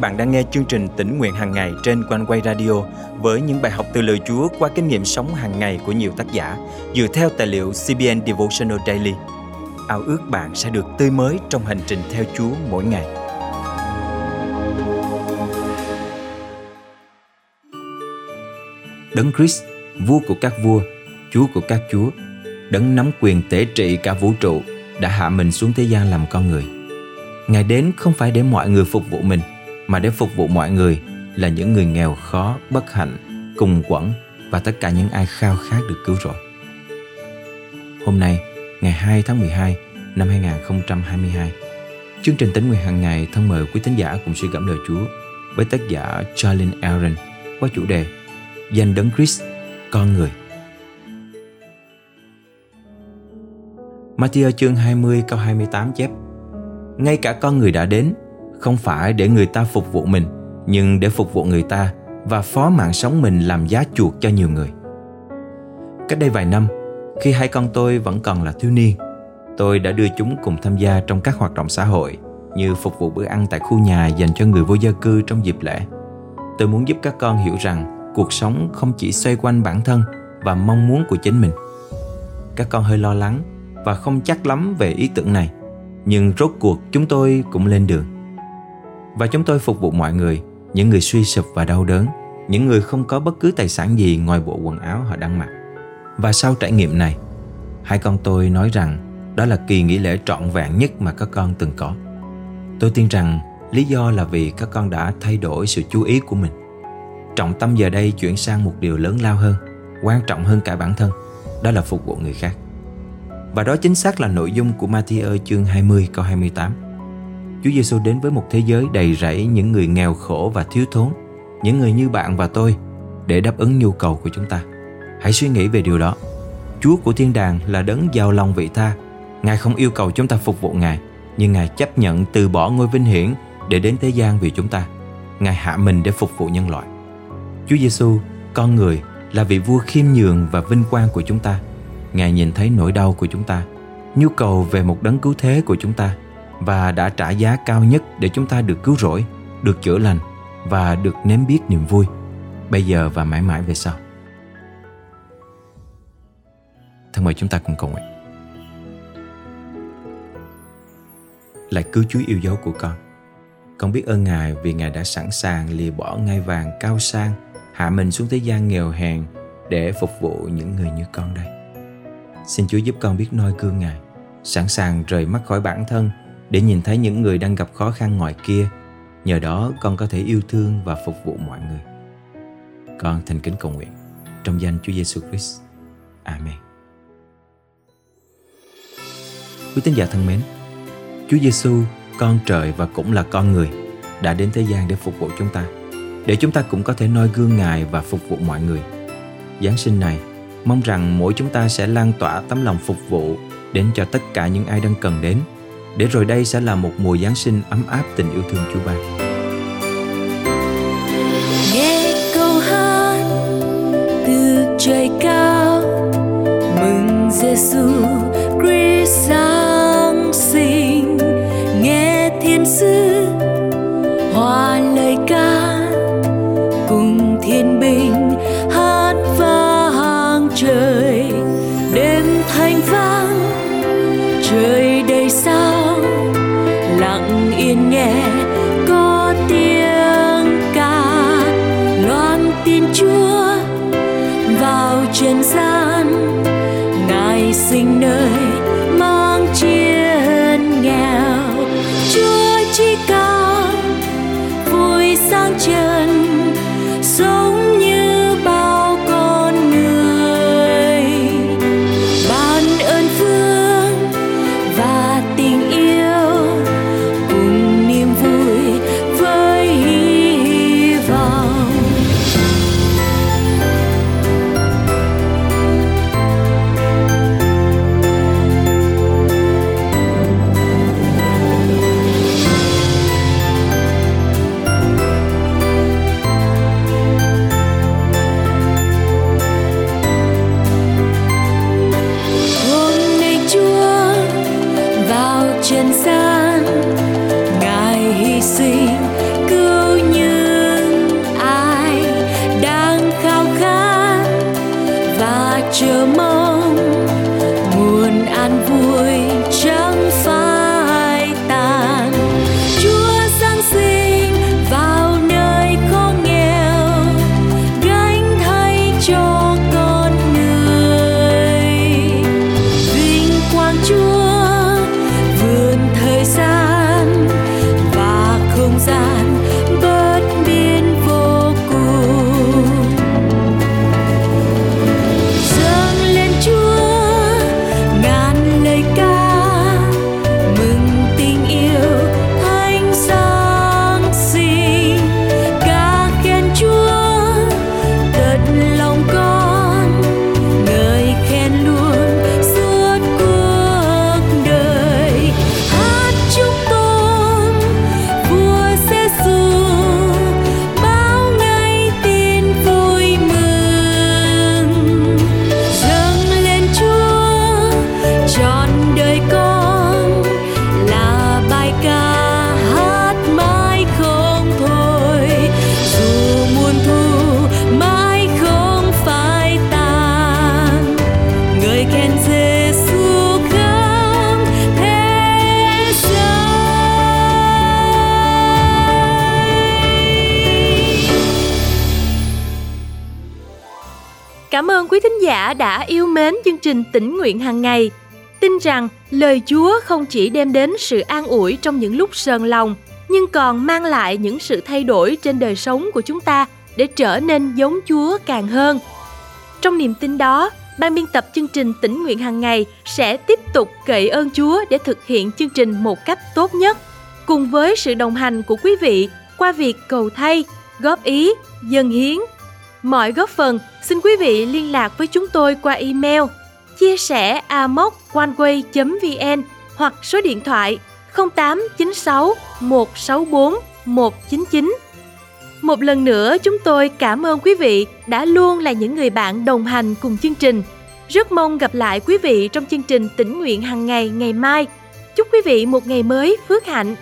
bạn đang nghe chương trình tỉnh nguyện hàng ngày trên quanh quay radio với những bài học từ lời Chúa qua kinh nghiệm sống hàng ngày của nhiều tác giả dựa theo tài liệu CBN Devotional Daily. Ao ước bạn sẽ được tươi mới trong hành trình theo Chúa mỗi ngày. Đấng Christ, vua của các vua, chúa của các chúa, đấng nắm quyền tể trị cả vũ trụ, đã hạ mình xuống thế gian làm con người. Ngài đến không phải để mọi người phục vụ mình, mà để phục vụ mọi người là những người nghèo khó, bất hạnh, cùng quẩn và tất cả những ai khao khát được cứu rỗi. Hôm nay, ngày 2 tháng 12 năm 2022, chương trình tính nguyện hàng ngày thân mời quý thính giả cùng suy gẫm lời Chúa với tác giả Charlene Aaron qua chủ đề Danh đấng Christ, con người. Matthew chương 20 câu 28 chép Ngay cả con người đã đến không phải để người ta phục vụ mình, nhưng để phục vụ người ta và phó mạng sống mình làm giá chuộc cho nhiều người. Cách đây vài năm, khi hai con tôi vẫn còn là thiếu niên, tôi đã đưa chúng cùng tham gia trong các hoạt động xã hội như phục vụ bữa ăn tại khu nhà dành cho người vô gia cư trong dịp lễ. Tôi muốn giúp các con hiểu rằng cuộc sống không chỉ xoay quanh bản thân và mong muốn của chính mình. Các con hơi lo lắng và không chắc lắm về ý tưởng này, nhưng rốt cuộc chúng tôi cũng lên đường và chúng tôi phục vụ mọi người, những người suy sụp và đau đớn, những người không có bất cứ tài sản gì ngoài bộ quần áo họ đang mặc. Và sau trải nghiệm này, hai con tôi nói rằng đó là kỳ nghỉ lễ trọn vẹn nhất mà các con từng có. Tôi tin rằng lý do là vì các con đã thay đổi sự chú ý của mình. Trọng tâm giờ đây chuyển sang một điều lớn lao hơn, quan trọng hơn cả bản thân, đó là phục vụ người khác. Và đó chính xác là nội dung của Matthew chương 20 câu 28. Chúa Giêsu đến với một thế giới đầy rẫy những người nghèo khổ và thiếu thốn, những người như bạn và tôi để đáp ứng nhu cầu của chúng ta. Hãy suy nghĩ về điều đó. Chúa của thiên đàng là đấng giàu lòng vị tha. Ngài không yêu cầu chúng ta phục vụ Ngài, nhưng Ngài chấp nhận từ bỏ ngôi vinh hiển để đến thế gian vì chúng ta. Ngài hạ mình để phục vụ nhân loại. Chúa Giêsu, con người, là vị vua khiêm nhường và vinh quang của chúng ta. Ngài nhìn thấy nỗi đau của chúng ta, nhu cầu về một đấng cứu thế của chúng ta và đã trả giá cao nhất để chúng ta được cứu rỗi, được chữa lành và được nếm biết niềm vui bây giờ và mãi mãi về sau. Thân mời chúng ta cùng cầu nguyện. Lạy cứu Chúa yêu dấu của con. Con biết ơn Ngài vì Ngài đã sẵn sàng lìa bỏ ngai vàng cao sang, hạ mình xuống thế gian nghèo hèn để phục vụ những người như con đây. Xin Chúa giúp con biết noi gương Ngài, sẵn sàng rời mắt khỏi bản thân để nhìn thấy những người đang gặp khó khăn ngoài kia. Nhờ đó con có thể yêu thương và phục vụ mọi người. Con thành kính cầu nguyện trong danh Chúa Giêsu Christ. Amen. Quý tín giả thân mến, Chúa Giêsu, con trời và cũng là con người, đã đến thế gian để phục vụ chúng ta, để chúng ta cũng có thể noi gương Ngài và phục vụ mọi người. Giáng sinh này, mong rằng mỗi chúng ta sẽ lan tỏa tấm lòng phục vụ đến cho tất cả những ai đang cần đến để rồi đây sẽ là một mùa Giáng sinh ấm áp tình yêu thương Chúa ban. Nghe câu hát từ trời cao, mừng Giêsu Christ giáng sinh nghe thiên sứ hòa lời ca chúa trần gian Cảm ơn quý thính giả đã yêu mến chương trình tỉnh nguyện hàng ngày. Tin rằng lời Chúa không chỉ đem đến sự an ủi trong những lúc sờn lòng, nhưng còn mang lại những sự thay đổi trên đời sống của chúng ta để trở nên giống Chúa càng hơn. Trong niềm tin đó, ban biên tập chương trình tỉnh nguyện hàng ngày sẽ tiếp tục cậy ơn Chúa để thực hiện chương trình một cách tốt nhất, cùng với sự đồng hành của quý vị qua việc cầu thay, góp ý, dân hiến. Mọi góp phần, xin quý vị liên lạc với chúng tôi qua email chia sẻ amoconeway.vn hoặc số điện thoại 0896 164 199. Một lần nữa, chúng tôi cảm ơn quý vị đã luôn là những người bạn đồng hành cùng chương trình. Rất mong gặp lại quý vị trong chương trình tỉnh nguyện hàng ngày ngày mai. Chúc quý vị một ngày mới phước hạnh